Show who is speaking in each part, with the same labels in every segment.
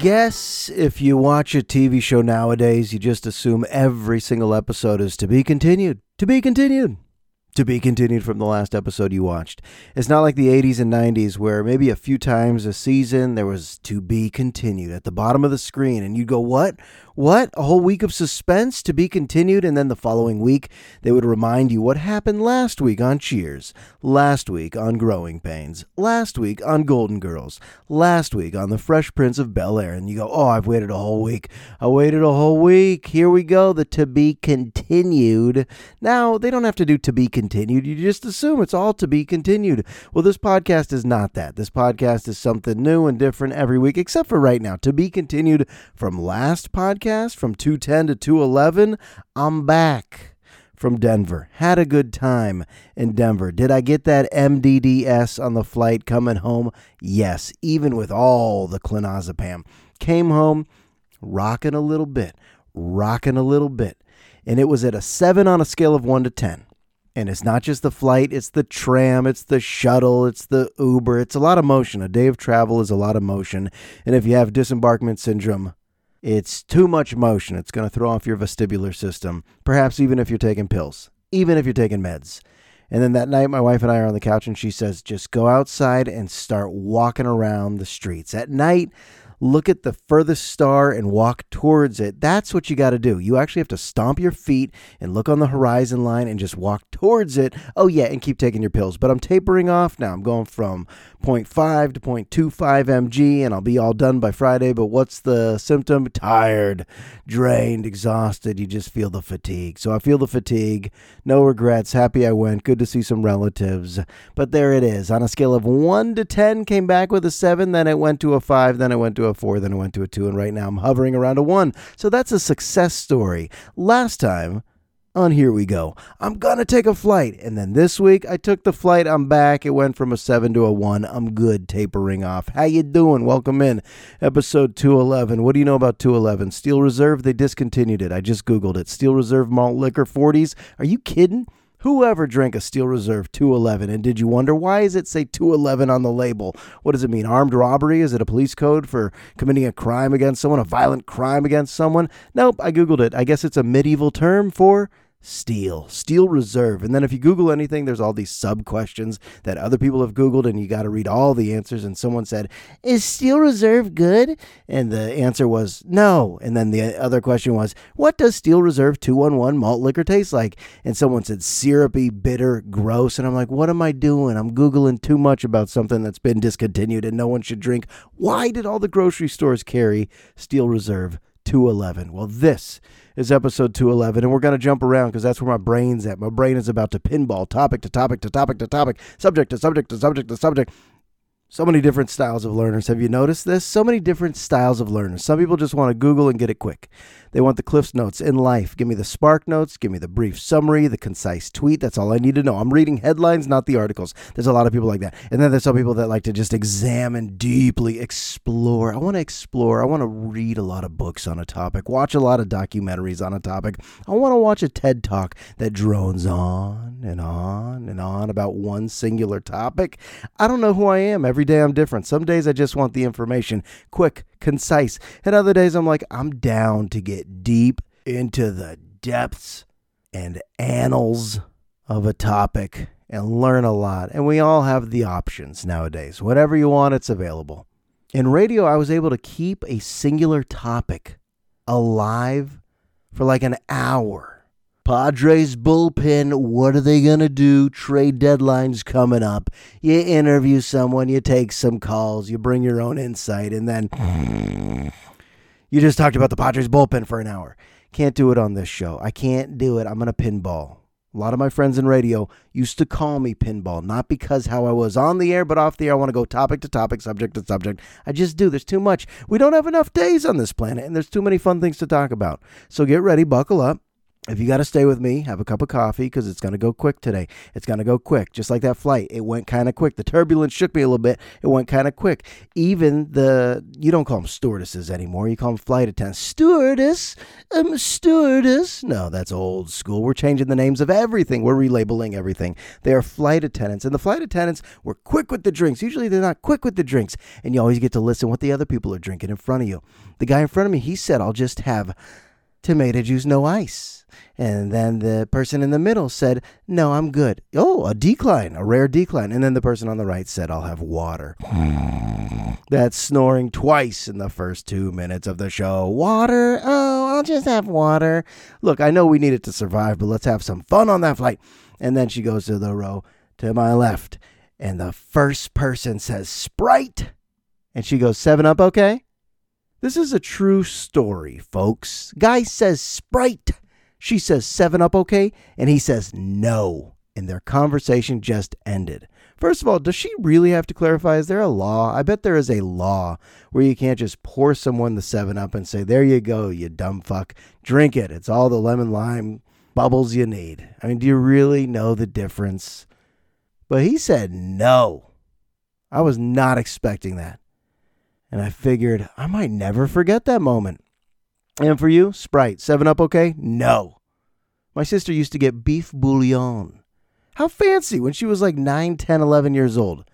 Speaker 1: Guess if you watch a TV show nowadays, you just assume every single episode is to be continued. To be continued. To be continued from the last episode you watched. It's not like the 80s and 90s where maybe a few times a season there was to be continued at the bottom of the screen and you'd go, What? What? A whole week of suspense to be continued? And then the following week they would remind you what happened last week on Cheers, last week on Growing Pains, last week on Golden Girls, last week on The Fresh Prince of Bel Air. And you go, Oh, I've waited a whole week. I waited a whole week. Here we go. The to be continued. Now, they don't have to do to be continued. You just assume it's all to be continued. Well, this podcast is not that. This podcast is something new and different every week, except for right now. To be continued from last podcast, from 210 to 211. I'm back from Denver. Had a good time in Denver. Did I get that MDDS on the flight coming home? Yes, even with all the clonazepam. Came home rocking a little bit, rocking a little bit. And it was at a 7 on a scale of 1 to 10. And it's not just the flight, it's the tram, it's the shuttle, it's the Uber. It's a lot of motion. A day of travel is a lot of motion. And if you have disembarkment syndrome, it's too much motion. It's going to throw off your vestibular system, perhaps even if you're taking pills, even if you're taking meds. And then that night, my wife and I are on the couch, and she says, just go outside and start walking around the streets. At night, look at the furthest star and walk towards it. That's what you got to do. You actually have to stomp your feet and look on the horizon line and just walk towards it. Oh, yeah, and keep taking your pills. But I'm tapering off now. I'm going from 0.5 to 0.25 mg, and I'll be all done by Friday. But what's the symptom? Tired, drained, exhausted. You just feel the fatigue. So I feel the fatigue. No regrets. Happy I went. Good to see some relatives. But there it is. On a scale of 1 to 10, came back with a 7. Then it went to a 5. Then it went to a 4. Then it went to a 2. And right now I'm hovering around a 1. So that's a success story. Last time, on Here We Go. I'm gonna take a flight. And then this week I took the flight. I'm back. It went from a seven to a one. I'm good, tapering off. How you doing? Welcome in. Episode 211. What do you know about 211? Steel Reserve, they discontinued it. I just Googled it. Steel Reserve malt liquor 40s. Are you kidding? Whoever drank a Steel Reserve 211 and did you wonder why does it say 211 on the label? What does it mean? Armed robbery? Is it a police code for committing a crime against someone, a violent crime against someone? Nope, I googled it. I guess it's a medieval term for Steel, Steel Reserve. And then if you Google anything, there's all these sub questions that other people have Googled, and you got to read all the answers. And someone said, Is Steel Reserve good? And the answer was no. And then the other question was, What does Steel Reserve 211 malt liquor taste like? And someone said, Syrupy, bitter, gross. And I'm like, What am I doing? I'm Googling too much about something that's been discontinued and no one should drink. Why did all the grocery stores carry Steel Reserve 211? Well, this is episode 211, and we're going to jump around because that's where my brain's at. My brain is about to pinball topic to topic to topic to topic, subject to subject to subject to subject. So many different styles of learners. Have you noticed this? So many different styles of learners. Some people just want to Google and get it quick. They want the Cliffs Notes in life. Give me the Spark Notes. Give me the brief summary, the concise tweet. That's all I need to know. I'm reading headlines, not the articles. There's a lot of people like that. And then there's some people that like to just examine deeply, explore. I want to explore. I want to read a lot of books on a topic, watch a lot of documentaries on a topic. I want to watch a TED Talk that drones on and on and on about one singular topic. I don't know who I am. Every day I'm different. Some days I just want the information quick, concise. And other days I'm like, I'm down to get deep into the depths and annals of a topic and learn a lot. And we all have the options nowadays. Whatever you want, it's available. In radio, I was able to keep a singular topic alive for like an hour. Padres bullpen, what are they going to do? Trade deadline's coming up. You interview someone, you take some calls, you bring your own insight, and then you just talked about the Padres bullpen for an hour. Can't do it on this show. I can't do it. I'm going to pinball. A lot of my friends in radio used to call me pinball, not because how I was on the air, but off the air. I want to go topic to topic, subject to subject. I just do. There's too much. We don't have enough days on this planet, and there's too many fun things to talk about. So get ready, buckle up. If you got to stay with me, have a cup of coffee because it's going to go quick today. It's going to go quick, just like that flight. It went kind of quick. The turbulence shook me a little bit. It went kind of quick. Even the, you don't call them stewardesses anymore. You call them flight attendants. Stewardess? Um, stewardess? No, that's old school. We're changing the names of everything. We're relabeling everything. They are flight attendants. And the flight attendants were quick with the drinks. Usually they're not quick with the drinks. And you always get to listen what the other people are drinking in front of you. The guy in front of me, he said, I'll just have tomato juice, no ice. And then the person in the middle said, No, I'm good. Oh, a decline, a rare decline. And then the person on the right said, I'll have water. Hmm. That's snoring twice in the first two minutes of the show. Water? Oh, I'll just have water. Look, I know we need it to survive, but let's have some fun on that flight. And then she goes to the row to my left. And the first person says, Sprite. And she goes, Seven up, okay? This is a true story, folks. Guy says Sprite. She says, Seven up, okay? And he says, No. And their conversation just ended. First of all, does she really have to clarify? Is there a law? I bet there is a law where you can't just pour someone the 7 Up and say, There you go, you dumb fuck. Drink it. It's all the lemon lime bubbles you need. I mean, do you really know the difference? But he said no. I was not expecting that. And I figured I might never forget that moment. And for you, Sprite, 7 Up okay? No. My sister used to get beef bouillon. How fancy when she was like 9, 10, 11 years old.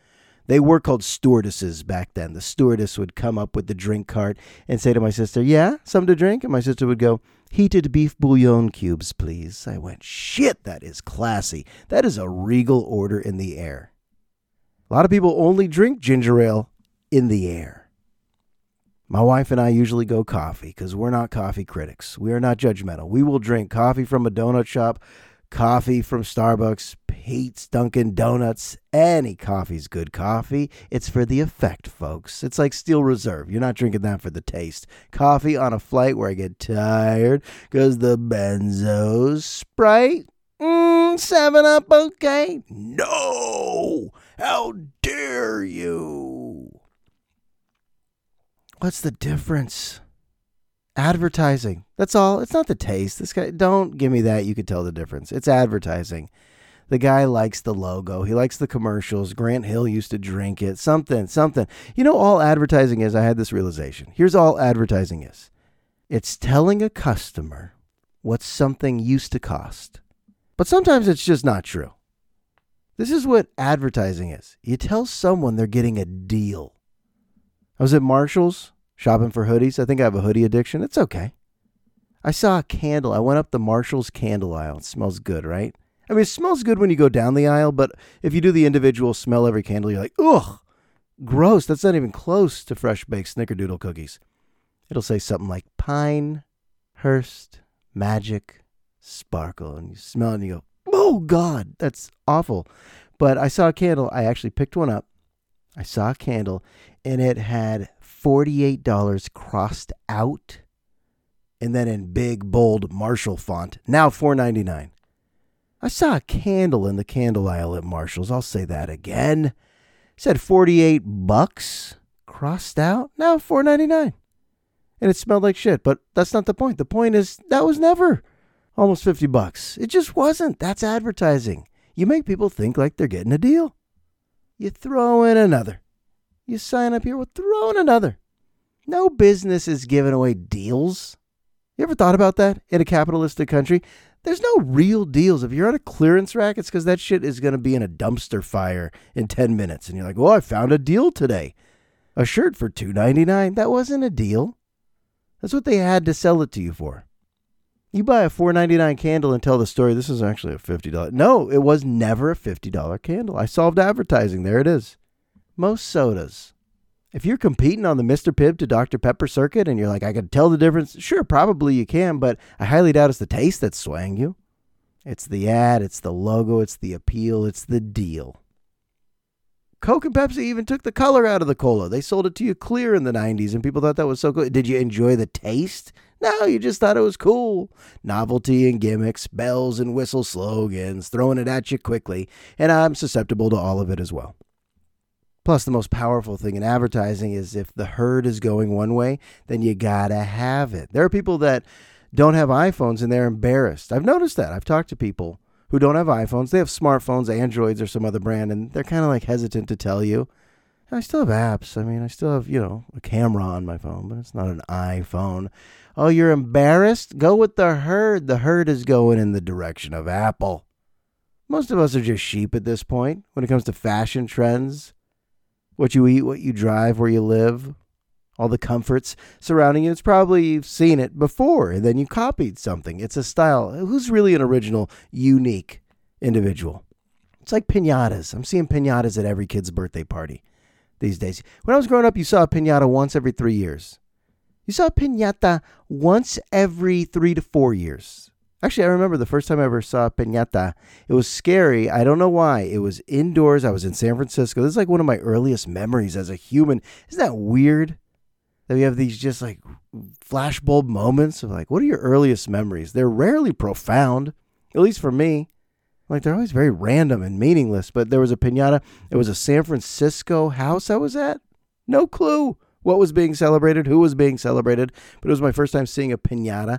Speaker 1: They were called stewardesses back then. The stewardess would come up with the drink cart and say to my sister, Yeah, something to drink? And my sister would go, Heated beef bouillon cubes, please. I went, Shit, that is classy. That is a regal order in the air. A lot of people only drink ginger ale in the air. My wife and I usually go coffee because we're not coffee critics. We are not judgmental. We will drink coffee from a donut shop, coffee from Starbucks, Pete's, Dunkin' Donuts. Any coffee's good coffee. It's for the effect, folks. It's like Steel Reserve. You're not drinking that for the taste. Coffee on a flight where I get tired because the benzos. Sprite? Mm, 7 Up, okay? No! How dare you! What's the difference? Advertising. That's all. It's not the taste. This guy, don't give me that. You could tell the difference. It's advertising. The guy likes the logo. He likes the commercials. Grant Hill used to drink it. Something, something. You know, all advertising is, I had this realization. Here's all advertising is it's telling a customer what something used to cost. But sometimes it's just not true. This is what advertising is you tell someone they're getting a deal. I was at Marshall's shopping for hoodies. I think I have a hoodie addiction. It's okay. I saw a candle. I went up the Marshall's candle aisle. It smells good, right? I mean, it smells good when you go down the aisle, but if you do the individual smell every candle, you're like, ugh, gross. That's not even close to fresh baked snickerdoodle cookies. It'll say something like pine, Hearst, magic, sparkle. And you smell it and you go, oh, God, that's awful. But I saw a candle. I actually picked one up. I saw a candle and it had $48 crossed out and then in big bold Marshall font, now $4.99. I saw a candle in the candle aisle at Marshall's. I'll say that again. It said 48 bucks crossed out, now 4.99. And it smelled like shit, but that's not the point. The point is that was never almost 50 bucks. It just wasn't. That's advertising. You make people think like they're getting a deal. You throw in another. You sign up here, we'll throw in another. No business is giving away deals. You ever thought about that in a capitalistic country? There's no real deals. If you're on a clearance rack, it's because that shit is going to be in a dumpster fire in 10 minutes. And you're like, well, I found a deal today. A shirt for $2.99. That wasn't a deal. That's what they had to sell it to you for. You buy a $4.99 candle and tell the story, this is actually a $50. No, it was never a $50 candle. I solved advertising. There it is most sodas. If you're competing on the Mr. Pibb to Dr. Pepper circuit and you're like, I can tell the difference, sure, probably you can, but I highly doubt it's the taste that's swaying you. It's the ad, it's the logo, it's the appeal, it's the deal. Coke and Pepsi even took the color out of the cola. They sold it to you clear in the 90s, and people thought that was so cool. Did you enjoy the taste? No, you just thought it was cool. Novelty and gimmicks, bells and whistle slogans, throwing it at you quickly, and I'm susceptible to all of it as well. Plus, the most powerful thing in advertising is if the herd is going one way, then you gotta have it. There are people that don't have iPhones and they're embarrassed. I've noticed that. I've talked to people who don't have iPhones. They have smartphones, Androids, or some other brand, and they're kind of like hesitant to tell you. I still have apps. I mean, I still have, you know, a camera on my phone, but it's not an iPhone. Oh, you're embarrassed? Go with the herd. The herd is going in the direction of Apple. Most of us are just sheep at this point when it comes to fashion trends. What you eat, what you drive, where you live, all the comforts surrounding you. It's probably you've seen it before and then you copied something. It's a style. Who's really an original, unique individual? It's like pinatas. I'm seeing pinatas at every kid's birthday party these days. When I was growing up, you saw a pinata once every three years. You saw a pinata once every three to four years. Actually, I remember the first time I ever saw a pinata. It was scary. I don't know why. It was indoors. I was in San Francisco. This is like one of my earliest memories as a human. Isn't that weird? That we have these just like flashbulb moments of like, what are your earliest memories? They're rarely profound, at least for me. Like they're always very random and meaningless. But there was a pinata. It was a San Francisco house I was at. No clue what was being celebrated, who was being celebrated. But it was my first time seeing a pinata.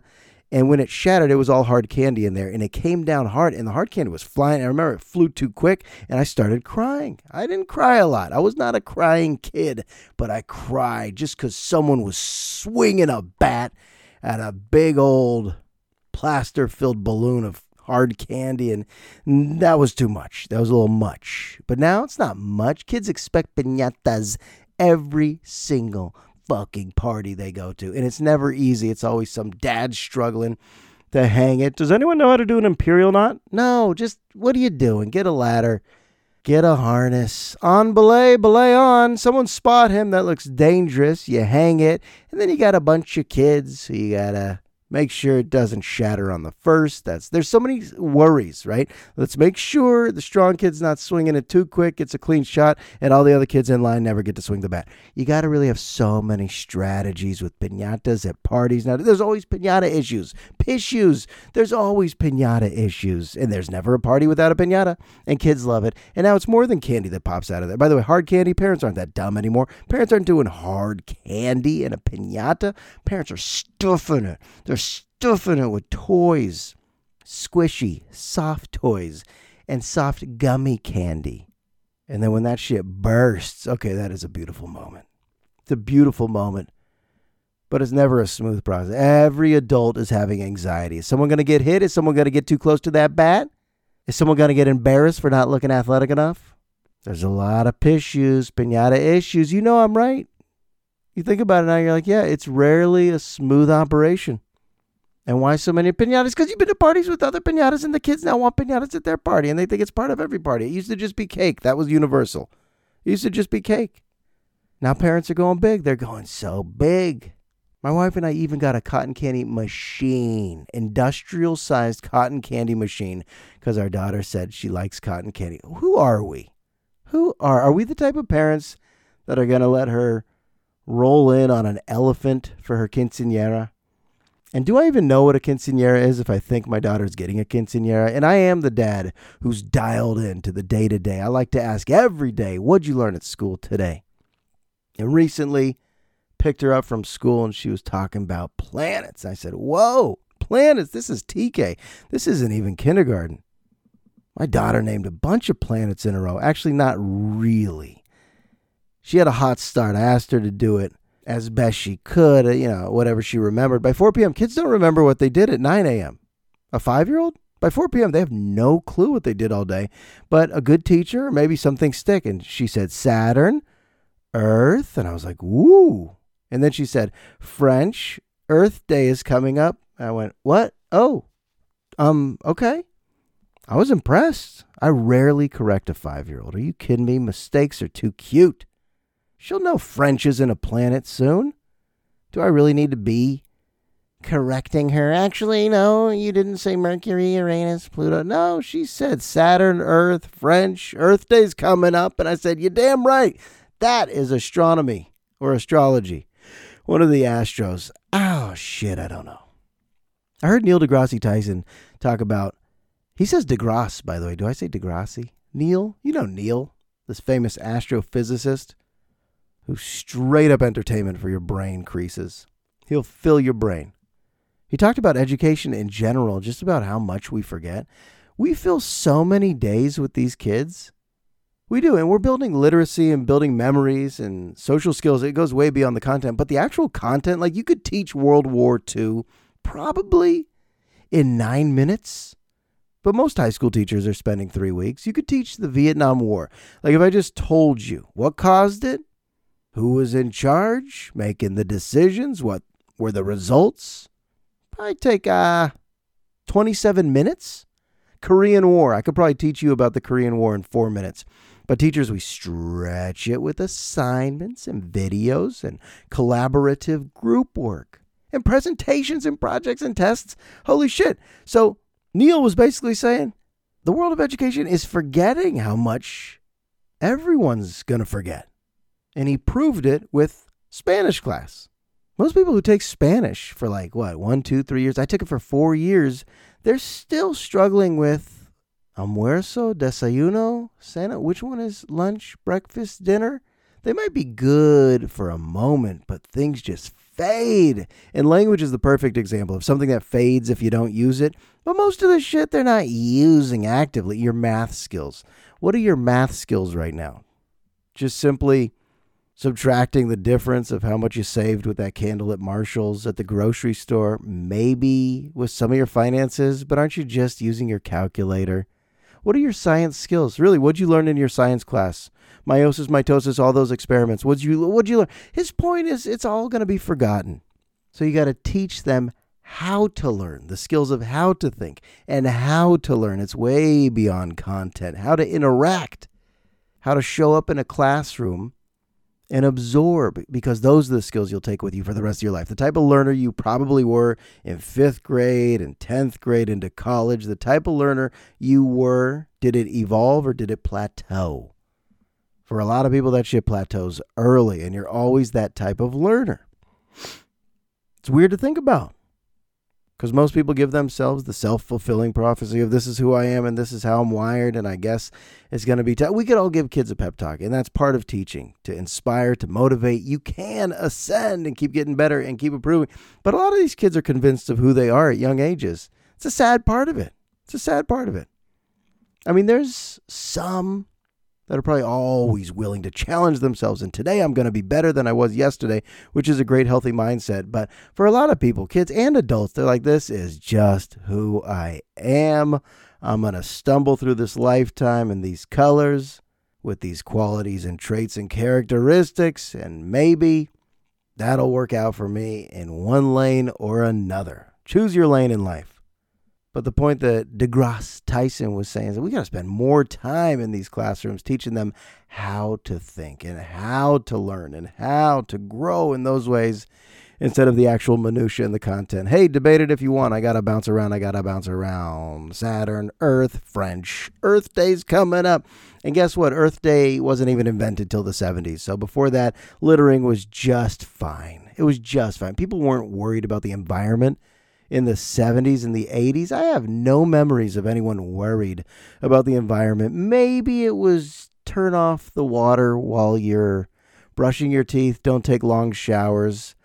Speaker 1: And when it shattered, it was all hard candy in there. And it came down hard, and the hard candy was flying. I remember it flew too quick, and I started crying. I didn't cry a lot. I was not a crying kid, but I cried just because someone was swinging a bat at a big old plaster filled balloon of hard candy. And that was too much. That was a little much. But now it's not much. Kids expect pinatas every single fucking party they go to. And it's never easy. It's always some dad struggling to hang it. Does anyone know how to do an imperial knot? No, just what are you doing? Get a ladder, get a harness. On belay, belay on. Someone spot him. That looks dangerous. You hang it. And then you got a bunch of kids. So you got to Make sure it doesn't shatter on the first. That's there's so many worries, right? Let's make sure the strong kid's not swinging it too quick, It's a clean shot, and all the other kids in line never get to swing the bat. You got to really have so many strategies with pinatas at parties. Now, there's always pinata issues, issues. There's always pinata issues, and there's never a party without a pinata, and kids love it. And now it's more than candy that pops out of there. By the way, hard candy. Parents aren't that dumb anymore. Parents aren't doing hard candy in a pinata. Parents are stuffing it. They're stuffing it with toys, squishy, soft toys, and soft gummy candy. And then when that shit bursts, okay, that is a beautiful moment. It's a beautiful moment, but it's never a smooth process. Every adult is having anxiety. Is someone going to get hit? Is someone going to get too close to that bat? Is someone going to get embarrassed for not looking athletic enough? There's a lot of issues, pinata issues. You know I'm right. You think about it now, you're like, yeah, it's rarely a smooth operation. And why so many pinatas? Because you've been to parties with other pinatas, and the kids now want pinatas at their party, and they think it's part of every party. It used to just be cake. That was universal. It used to just be cake. Now parents are going big. They're going so big. My wife and I even got a cotton candy machine, industrial sized cotton candy machine, because our daughter said she likes cotton candy. Who are we? Who are are we the type of parents that are going to let her roll in on an elephant for her quinceanera? And do I even know what a quinceanera is if I think my daughter's getting a quinceanera? And I am the dad who's dialed in to the day to day. I like to ask every day, what'd you learn at school today? And recently picked her up from school and she was talking about planets. I said, Whoa, planets, this is TK. This isn't even kindergarten. My daughter named a bunch of planets in a row. Actually, not really. She had a hot start. I asked her to do it as best she could, uh, you know, whatever she remembered. By 4 p.m., kids don't remember what they did at 9 a.m. A five year old? By 4 p.m., they have no clue what they did all day. But a good teacher, maybe something stick. And she said Saturn, Earth. And I was like, woo. And then she said, French, Earth Day is coming up. I went, what? Oh, um, okay. I was impressed. I rarely correct a five year old. Are you kidding me? Mistakes are too cute. She'll know French isn't a planet soon. Do I really need to be correcting her? Actually, no, you didn't say Mercury, Uranus, Pluto. No, she said Saturn, Earth, French. Earth Day's coming up. And I said, You're damn right. That is astronomy or astrology. One of the astros. Oh, shit, I don't know. I heard Neil deGrasse Tyson talk about, he says DeGrasse, by the way. Do I say DeGrasse? Neil? You know Neil, this famous astrophysicist who's straight up entertainment for your brain creases. He'll fill your brain. He talked about education in general, just about how much we forget. We fill so many days with these kids. We do, and we're building literacy and building memories and social skills. It goes way beyond the content, but the actual content, like you could teach World War II probably in nine minutes. But most high school teachers are spending three weeks. You could teach the Vietnam War. Like if I just told you what caused it, who was in charge, making the decisions, what were the results, probably take uh, 27 minutes. Korean War. I could probably teach you about the Korean War in four minutes. But teachers, we stretch it with assignments and videos and collaborative group work and presentations and projects and tests. Holy shit. So Neil was basically saying the world of education is forgetting how much everyone's going to forget. And he proved it with Spanish class. Most people who take Spanish for like, what, one, two, three years, I took it for four years, they're still struggling with almuerzo, desayuno, cena. Which one is lunch, breakfast, dinner? They might be good for a moment, but things just fade. And language is the perfect example of something that fades if you don't use it. But most of the shit they're not using actively. Your math skills. What are your math skills right now? Just simply subtracting the difference of how much you saved with that candle at Marshall's at the grocery store, maybe with some of your finances, but aren't you just using your calculator? What are your science skills? Really, what'd you learn in your science class? Meiosis, mitosis, all those experiments. What'd you what'd you learn? His point is it's all gonna be forgotten. So you gotta teach them how to learn, the skills of how to think and how to learn. It's way beyond content, how to interact, how to show up in a classroom and absorb because those are the skills you'll take with you for the rest of your life. The type of learner you probably were in fifth grade and 10th grade into college, the type of learner you were, did it evolve or did it plateau? For a lot of people, that shit plateaus early, and you're always that type of learner. It's weird to think about because most people give themselves the self-fulfilling prophecy of this is who I am and this is how I'm wired and I guess it's going to be t- we could all give kids a pep talk and that's part of teaching to inspire to motivate. You can ascend and keep getting better and keep improving but a lot of these kids are convinced of who they are at young ages. It's a sad part of it. It's a sad part of it. I mean there's some that are probably always willing to challenge themselves. And today I'm going to be better than I was yesterday, which is a great, healthy mindset. But for a lot of people, kids and adults, they're like, this is just who I am. I'm going to stumble through this lifetime in these colors with these qualities and traits and characteristics. And maybe that'll work out for me in one lane or another. Choose your lane in life. But the point that DeGrasse Tyson was saying is that we got to spend more time in these classrooms teaching them how to think and how to learn and how to grow in those ways instead of the actual minutia and the content. Hey, debate it if you want. I got to bounce around. I got to bounce around. Saturn, Earth, French. Earth Day's coming up. And guess what? Earth Day wasn't even invented till the 70s. So before that, littering was just fine. It was just fine. People weren't worried about the environment in the 70s and the 80s, I have no memories of anyone worried about the environment. Maybe it was turn off the water while you're brushing your teeth, don't take long showers.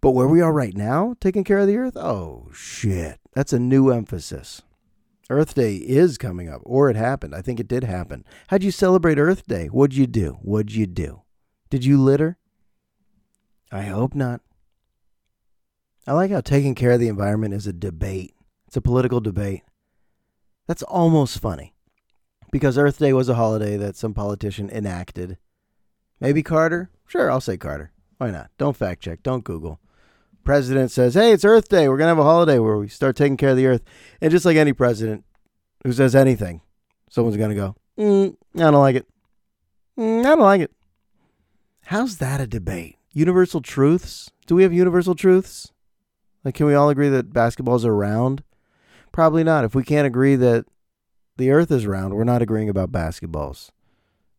Speaker 1: But where we are right now, taking care of the earth, oh shit, that's a new emphasis. Earth Day is coming up, or it happened. I think it did happen. How'd you celebrate Earth Day? What'd you do? What'd you do? Did you litter? I hope not. I like how taking care of the environment is a debate. It's a political debate. That's almost funny. Because Earth Day was a holiday that some politician enacted. Maybe Carter? Sure, I'll say Carter. Why not? Don't fact check. Don't Google. President says, hey, it's Earth Day. We're going to have a holiday where we start taking care of the earth. And just like any president who says anything, someone's going to go, mm, I don't like it. Mm, I don't like it. How's that a debate? Universal truths? Do we have universal truths? Like, can we all agree that basketballs are round? Probably not. If we can't agree that the earth is round, we're not agreeing about basketballs.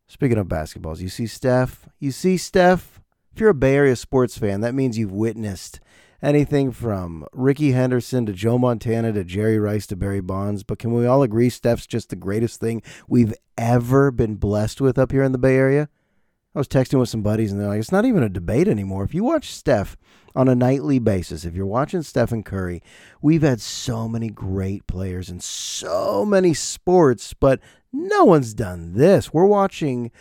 Speaker 1: Speaking of basketballs, you see Steph? You see Steph? If you're a Bay Area sports fan, that means you've witnessed anything from Rickey Henderson to Joe Montana to Jerry Rice to Barry Bonds. But can we all agree Steph's just the greatest thing we've ever been blessed with up here in the Bay Area? I was texting with some buddies, and they're like, it's not even a debate anymore. If you watch Steph on a nightly basis, if you're watching Stephen Curry, we've had so many great players in so many sports, but no one's done this. We're watching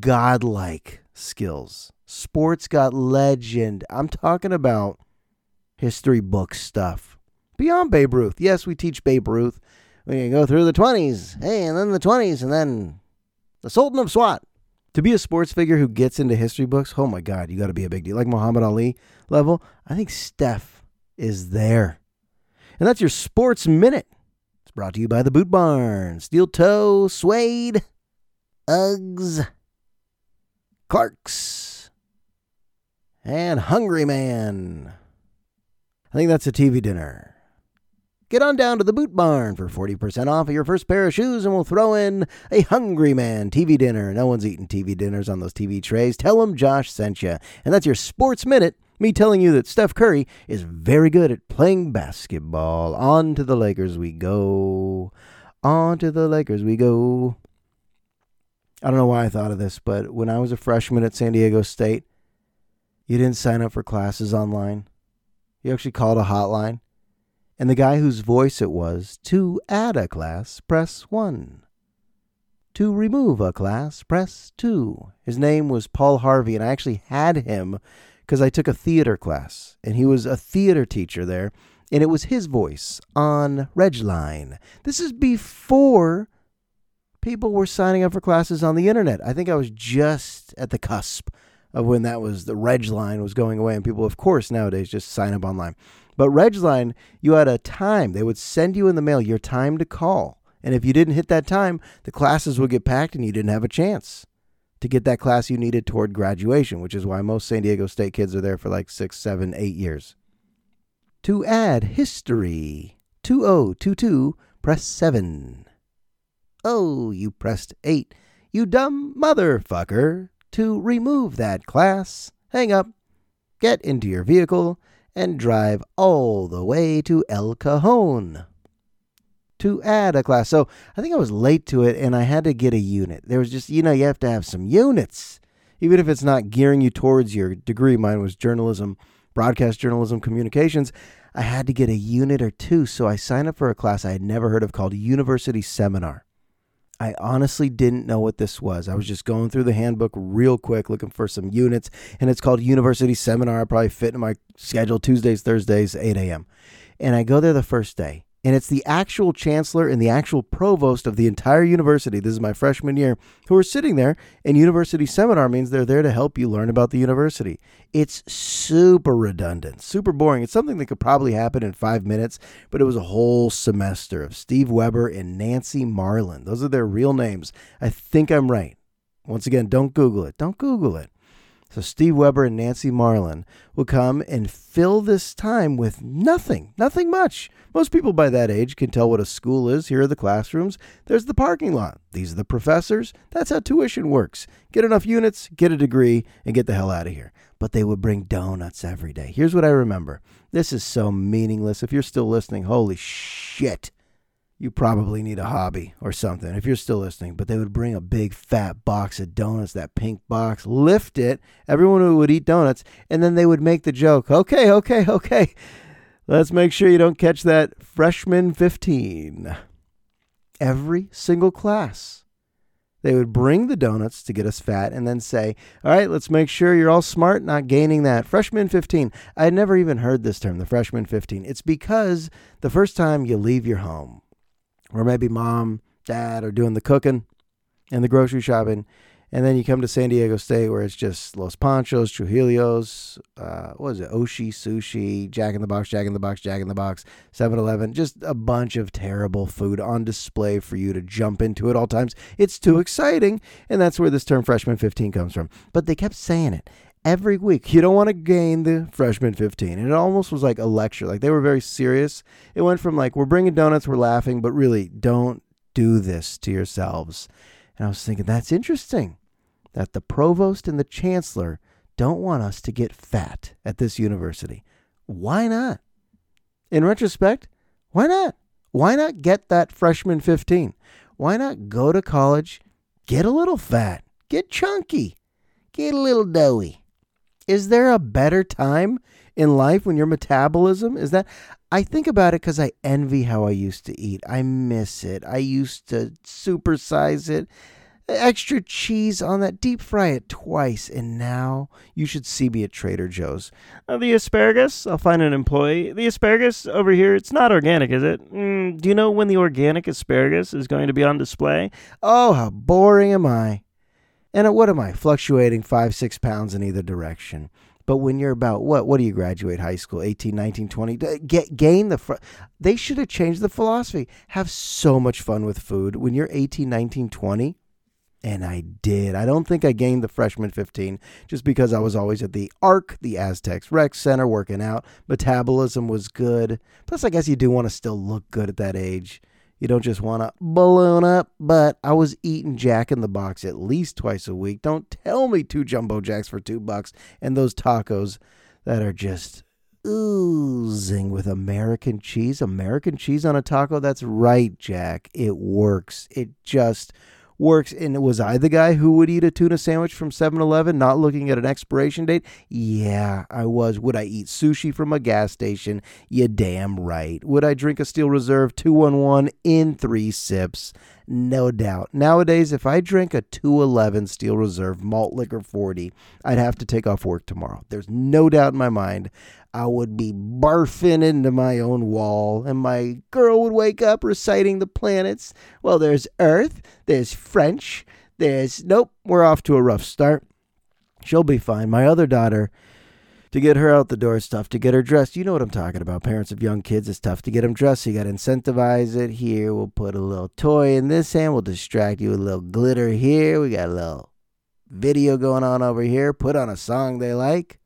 Speaker 1: godlike skills. Sports got legend. I'm talking about history book stuff. Beyond Babe Ruth. Yes, we teach Babe Ruth. We go through the 20s. Hey, and then the 20s, and then the Sultan of SWAT. To be a sports figure who gets into history books, oh my God, you got to be a big deal. Like Muhammad Ali level, I think Steph is there. And that's your Sports Minute. It's brought to you by the Boot Barn, Steel Toe, Suede, Uggs, Clarks, and Hungry Man. I think that's a TV dinner. Get on down to the Boot Barn for 40% off of your first pair of shoes, and we'll throw in a Hungry Man TV dinner. No one's eating TV dinners on those TV trays. Tell them Josh sent you. And that's your Sports Minute. Me telling you that Steph Curry is very good at playing basketball. On to the Lakers we go. On to the Lakers we go. I don't know why I thought of this, but when I was a freshman at San Diego State, you didn't sign up for classes online. You actually called a hotline and the guy whose voice it was to add a class, press 1. To remove a class, press 2. His name was Paul Harvey, and I actually had him because I took a theater class, and he was a theater teacher there, and it was his voice on Regline. This is before people were signing up for classes on the internet. I think I was just at the cusp of when that was the Regline was going away, and people, of course, nowadays just sign up online. But Regline, you had a time. They would send you in the mail your time to call. And if you didn't hit that time, the classes would get packed and you didn't have a chance to get that class you needed toward graduation, which is why most San Diego State kids are there for like six, seven, eight years. To add history, 2022, press 7. Oh, you pressed 8. You dumb motherfucker. To remove that class, hang up, get into your vehicle, and drive all the way to El Cajon to add a class. So I think I was late to it and I had to get a unit. There was just, you know, you have to have some units, even if it's not gearing you towards your degree. Mine was journalism, broadcast journalism, communications. I had to get a unit or two. So I signed up for a class I had never heard of called University Seminar. I honestly didn't know what this was. I was just going through the handbook real quick, looking for some units, and it's called University Seminar. I probably fit in my schedule Tuesdays, Thursdays, 8 a.m. And I go there the first day, and it's the actual chancellor and the actual provost of the entire university. This is my freshman year, who are sitting there. And university seminar means they're there to help you learn about the university. It's super redundant, super boring. It's something that could probably happen in five minutes, but it was a whole semester of Steve Weber and Nancy Marlin. Those are their real names. I think I'm right. Once again, don't Google it. Don't Google it. So Steve Weber and Nancy Marlin will come and fill this time with nothing, nothing much. Most people by that age can tell what a school is. Here are the classrooms. There's the parking lot. These are the professors. That's how tuition works. Get enough units, get a degree, and get the hell out of here. But they would bring donuts every day. Here's what I remember. This is so meaningless. If you're still listening, holy shit you probably need a hobby or something if you're still listening. But they would bring a big fat box of donuts, that pink box, lift it. Everyone would eat donuts, and then they would make the joke okay, okay, okay. Let's make sure you don't catch that freshman 15. Every single class. They would bring the donuts to get us fat and then say, All right, let's make sure you're all smart, not gaining that. Freshman 15. I had never even heard this term, the freshman 15. It's because the first time you leave your home, or maybe mom, dad are doing the cooking and the grocery shopping. And then you come to San Diego State where it's just Los Panchos, Trujillo's, uh, what is it, Oshi, Sushi, Jack in the Box, Jack in the Box, Jack in the Box, 7 Eleven, just a bunch of terrible food on display for you to jump into at all times. It's too exciting. And that's where this term freshman 15 comes from. But they kept saying it every week. You don't want to gain the freshman 15. And it almost was like a lecture. Like they were very serious. It went from like, we're bringing donuts, we're laughing, but really, don't do this to yourselves. And I was thinking, that's interesting that the provost and the chancellor don't want us to get fat at this university. Why not? In retrospect, why not? Why not get that freshman 15? Why not go to college, get a little fat, get chunky? get a little doughy. Is there a better time in life when your metabolism is that? I think about it because I envy how I used to eat. I miss it. I used to supersize it extra cheese on that, deep fry it twice, and now you should see me at Trader Joe's.
Speaker 2: Uh, the asparagus, I'll find an employee. The asparagus over here, it's not organic, is it? Mm, do you know when the organic asparagus is going to be on display?
Speaker 1: Oh, how boring am I? And uh, what am I, fluctuating five, six pounds in either direction? But when you're about what? What do you graduate high school? 18, 19, 20? Get, gain the. Fr- they should have changed the philosophy. Have so much fun with food. When you're 18, 19, 20, and I did. I don't think I gained the freshman 15 just because I was always at the ARC, the Aztecs Rec Center, working out. Metabolism was good. Plus, I guess you do want to still look good at that age. You don't just want to balloon up, but I was eating Jack in the Box at least twice a week. Don't tell me two jumbo jacks for two bucks and those tacos that are just oozing with American cheese. American cheese on a taco? That's right, Jack. It works. It just works. And was I the guy who would eat a tuna sandwich from 7 Eleven, not looking at an expiration date? Yeah, I was. Would I eat sushi from a gas station? You damn right. Would I drink a Steel Reserve 211 in three sips? No doubt. Nowadays, if I drink a 211 Steel Reserve Malt Liquor 40, I'd have to take off work tomorrow. There's no doubt in my mind. I would be barfing into my own wall, and my girl would wake up reciting the planets. Well, there's Earth, there's French, there's. Nope, we're off to a rough start. She'll be fine. My other daughter, to get her out the door is tough. To get her dressed, you know what I'm talking about. Parents of young kids, it's tough to get them dressed. So you got to incentivize it. Here, we'll put a little toy in this hand. We'll distract you with a little glitter here. We got a little video going on over here. Put on a song they like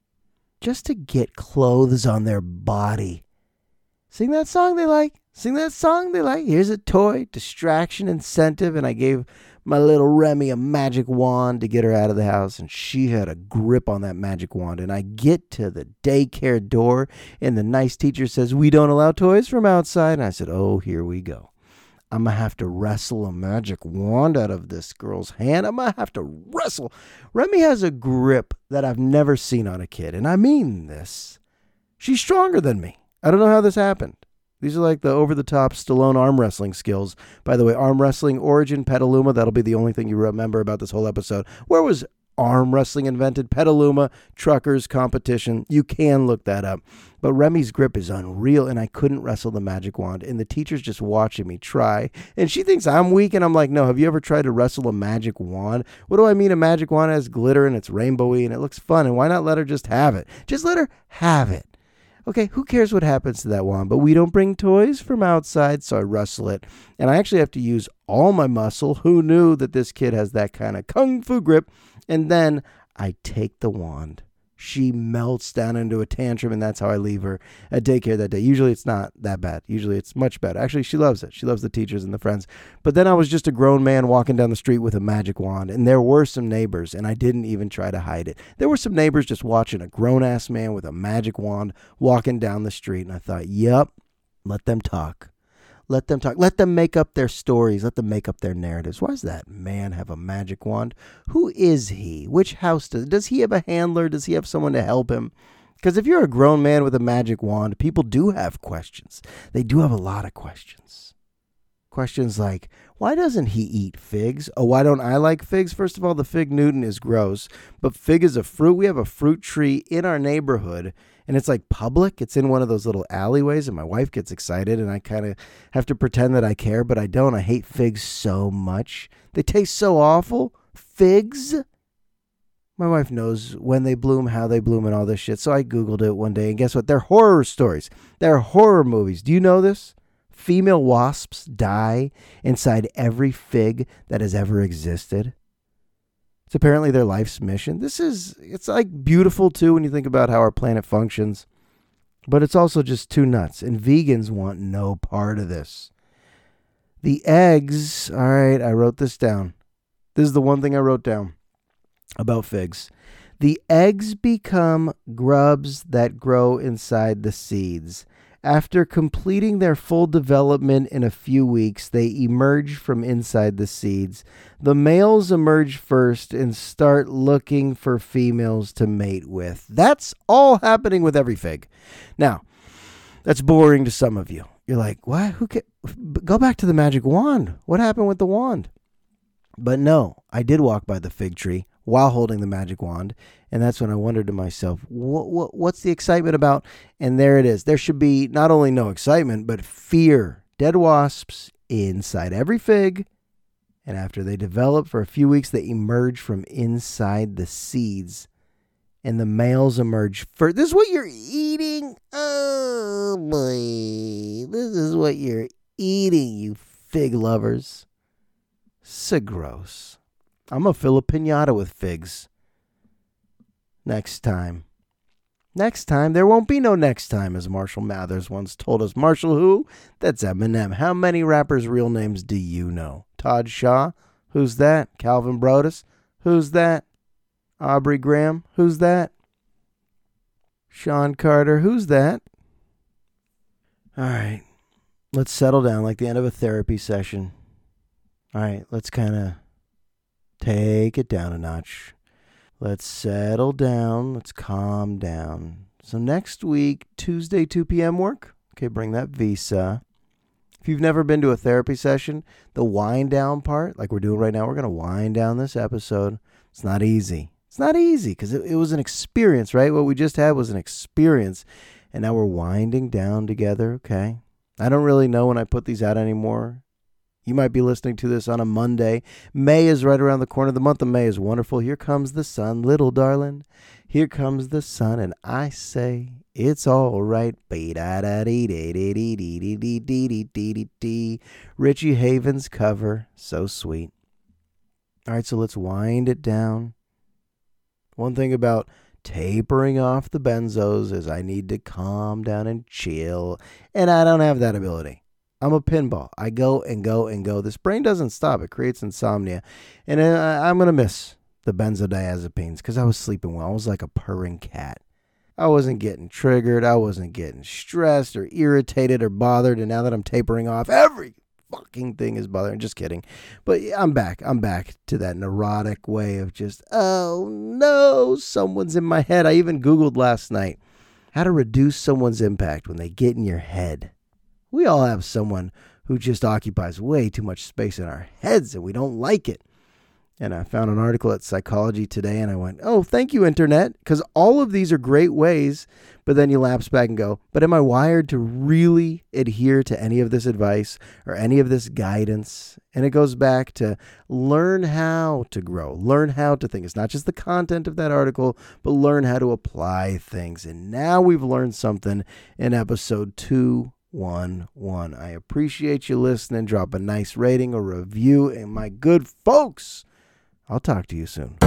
Speaker 1: just to get clothes on their body. Sing that song they like. Sing that song they like. Here's a toy, distraction, incentive. And I gave my little Remy a magic wand to get her out of the house. And she had a grip on that magic wand. And I get to the daycare door, and the nice teacher says, We don't allow toys from outside. And I said, Oh, here we go. I'm to have to wrestle a magic wand out of this girl's hand. I'm to have to wrestle. Remy has a grip that I've never seen on a kid. And I mean this. She's stronger than me. I don't know how this happened. These are like the over the top Stallone arm wrestling skills. By the way, arm wrestling origin Petaluma. That'll be the only thing you remember about this whole episode. Where was arm wrestling invented. Petaluma truckers competition. You can look that up. But Remy's grip is unreal, and I couldn't wrestle the magic wand. And the teacher's just watching me try. And she thinks I'm weak, and I'm like, no, have you ever tried to wrestle a magic wand? What do I mean? A magic wand has glitter and it's rainbowy and it looks fun. And why not let her just have it? Just let her have it. Okay, who cares what happens to that wand? But we don't bring toys from outside, so I wrestle it. And I actually have to use all my muscle. Who knew that this kid has that kind of kung fu grip? And then I take the wand. She melts down into a tantrum, and that's how I leave her at daycare that day. Usually it's not that bad. Usually it's much better. Actually, she loves it. She loves the teachers and the friends. But then I was just a grown man walking down the street with a magic wand, and there were some neighbors, and I didn't even try to hide it. There were some neighbors just watching a grown ass man with a magic wand walking down the street, and I thought, yep, let them talk. Let them talk. Let them make up their stories. Let them make up their narratives. Why does that man have a magic wand? Who is he? Which house does does he have a handler? Does he have someone to help him? Because if you're a grown man with a magic wand, people do have questions. They do have a lot of questions. Questions like, why doesn't he eat figs? Oh, why don't I like figs? First of all, the fig Newton is gross, but fig is a fruit. We have a fruit tree in our neighborhood, and it's like public. It's in one of those little alleyways, and my wife gets excited, and I kind of have to pretend that I care, but I don't. I hate figs so much. They taste so awful. Figs? My wife knows when they bloom, how they bloom, and all this shit. So I Googled it one day, and guess what? They're horror stories. They're horror movies. Do you know this? Female wasps die inside every fig that has ever existed. It's apparently their life's mission. This is, it's like beautiful too when you think about how our planet functions, but it's also just too nuts. And vegans want no part of this. The eggs, all right, I wrote this down. This is the one thing I wrote down about figs. The eggs become grubs that grow inside the seeds. After completing their full development in a few weeks, they emerge from inside the seeds. The males emerge first and start looking for females to mate with. That's all happening with every fig. Now, that's boring to some of you. You're like, what? Who can go back to the magic wand? What happened with the wand? But no, I did walk by the fig tree while holding the magic wand, and that's when I wondered to myself, what, what what's the excitement about? And there it is. There should be not only no excitement, but fear. Dead wasps inside every fig. And after they develop for a few weeks, they emerge from inside the seeds. And the males emerge first. This is what you're eating. Oh boy. This is what you're eating, you fig lovers. So gross. I'm gonna fill a pinata with figs. Next time. Next time. There won't be no next time, as Marshall Mathers once told us. Marshall who? That's Eminem. How many rappers' real names do you know? Todd Shaw? Who's that? Calvin Broadus? Who's that? Aubrey Graham? Who's that? Sean Carter? Who's that? All right. Let's settle down like the end of a therapy session. All right, let's kind of take it down a notch. Let's settle down. Let's calm down. So next week, Tuesday, 2 p.m. work. Okay, bring that visa. If you've never been to a therapy session, the wind down part, like we're doing right now, we're going to wind down this episode. It's not easy. It's not easy because it, it was an experience, right? What we just had was an experience. And now we're winding down together, okay? I don't really know when I put these out anymore. You might be listening to this on a Monday. May is right around the corner. The month of May is wonderful. Here comes the sun, little darling. Here comes the sun, and I say it's all right. Richie Havens cover, so sweet. All right, so let's wind it down. One thing about tapering off the benzos is I need to calm down and chill, and I don't have that ability. I'm a pinball. I go and go and go. This brain doesn't stop. It creates insomnia. And uh, I'm going to miss the benzodiazepines because I was sleeping well. I was like a purring cat. I wasn't getting triggered. I wasn't getting stressed or irritated or bothered. And now that I'm tapering off, every fucking thing is bothering. Just kidding. But I'm back. I'm back to that neurotic way of just, oh no, someone's in my head. I even Googled last night how to reduce someone's impact when they get in your head. We all have someone who just occupies way too much space in our heads and we don't like it. And I found an article at Psychology Today and I went, oh, thank you, Internet, because all of these are great ways. But then you lapse back and go, but am I wired to really adhere to any of this advice or any of this guidance? And it goes back to learn how to grow, learn how to think. It's not just the content of that article, but learn how to apply things. And now we've learned something in episode two 1 1. I appreciate you listening. Drop a nice rating or review. And my good folks, I'll talk to you soon.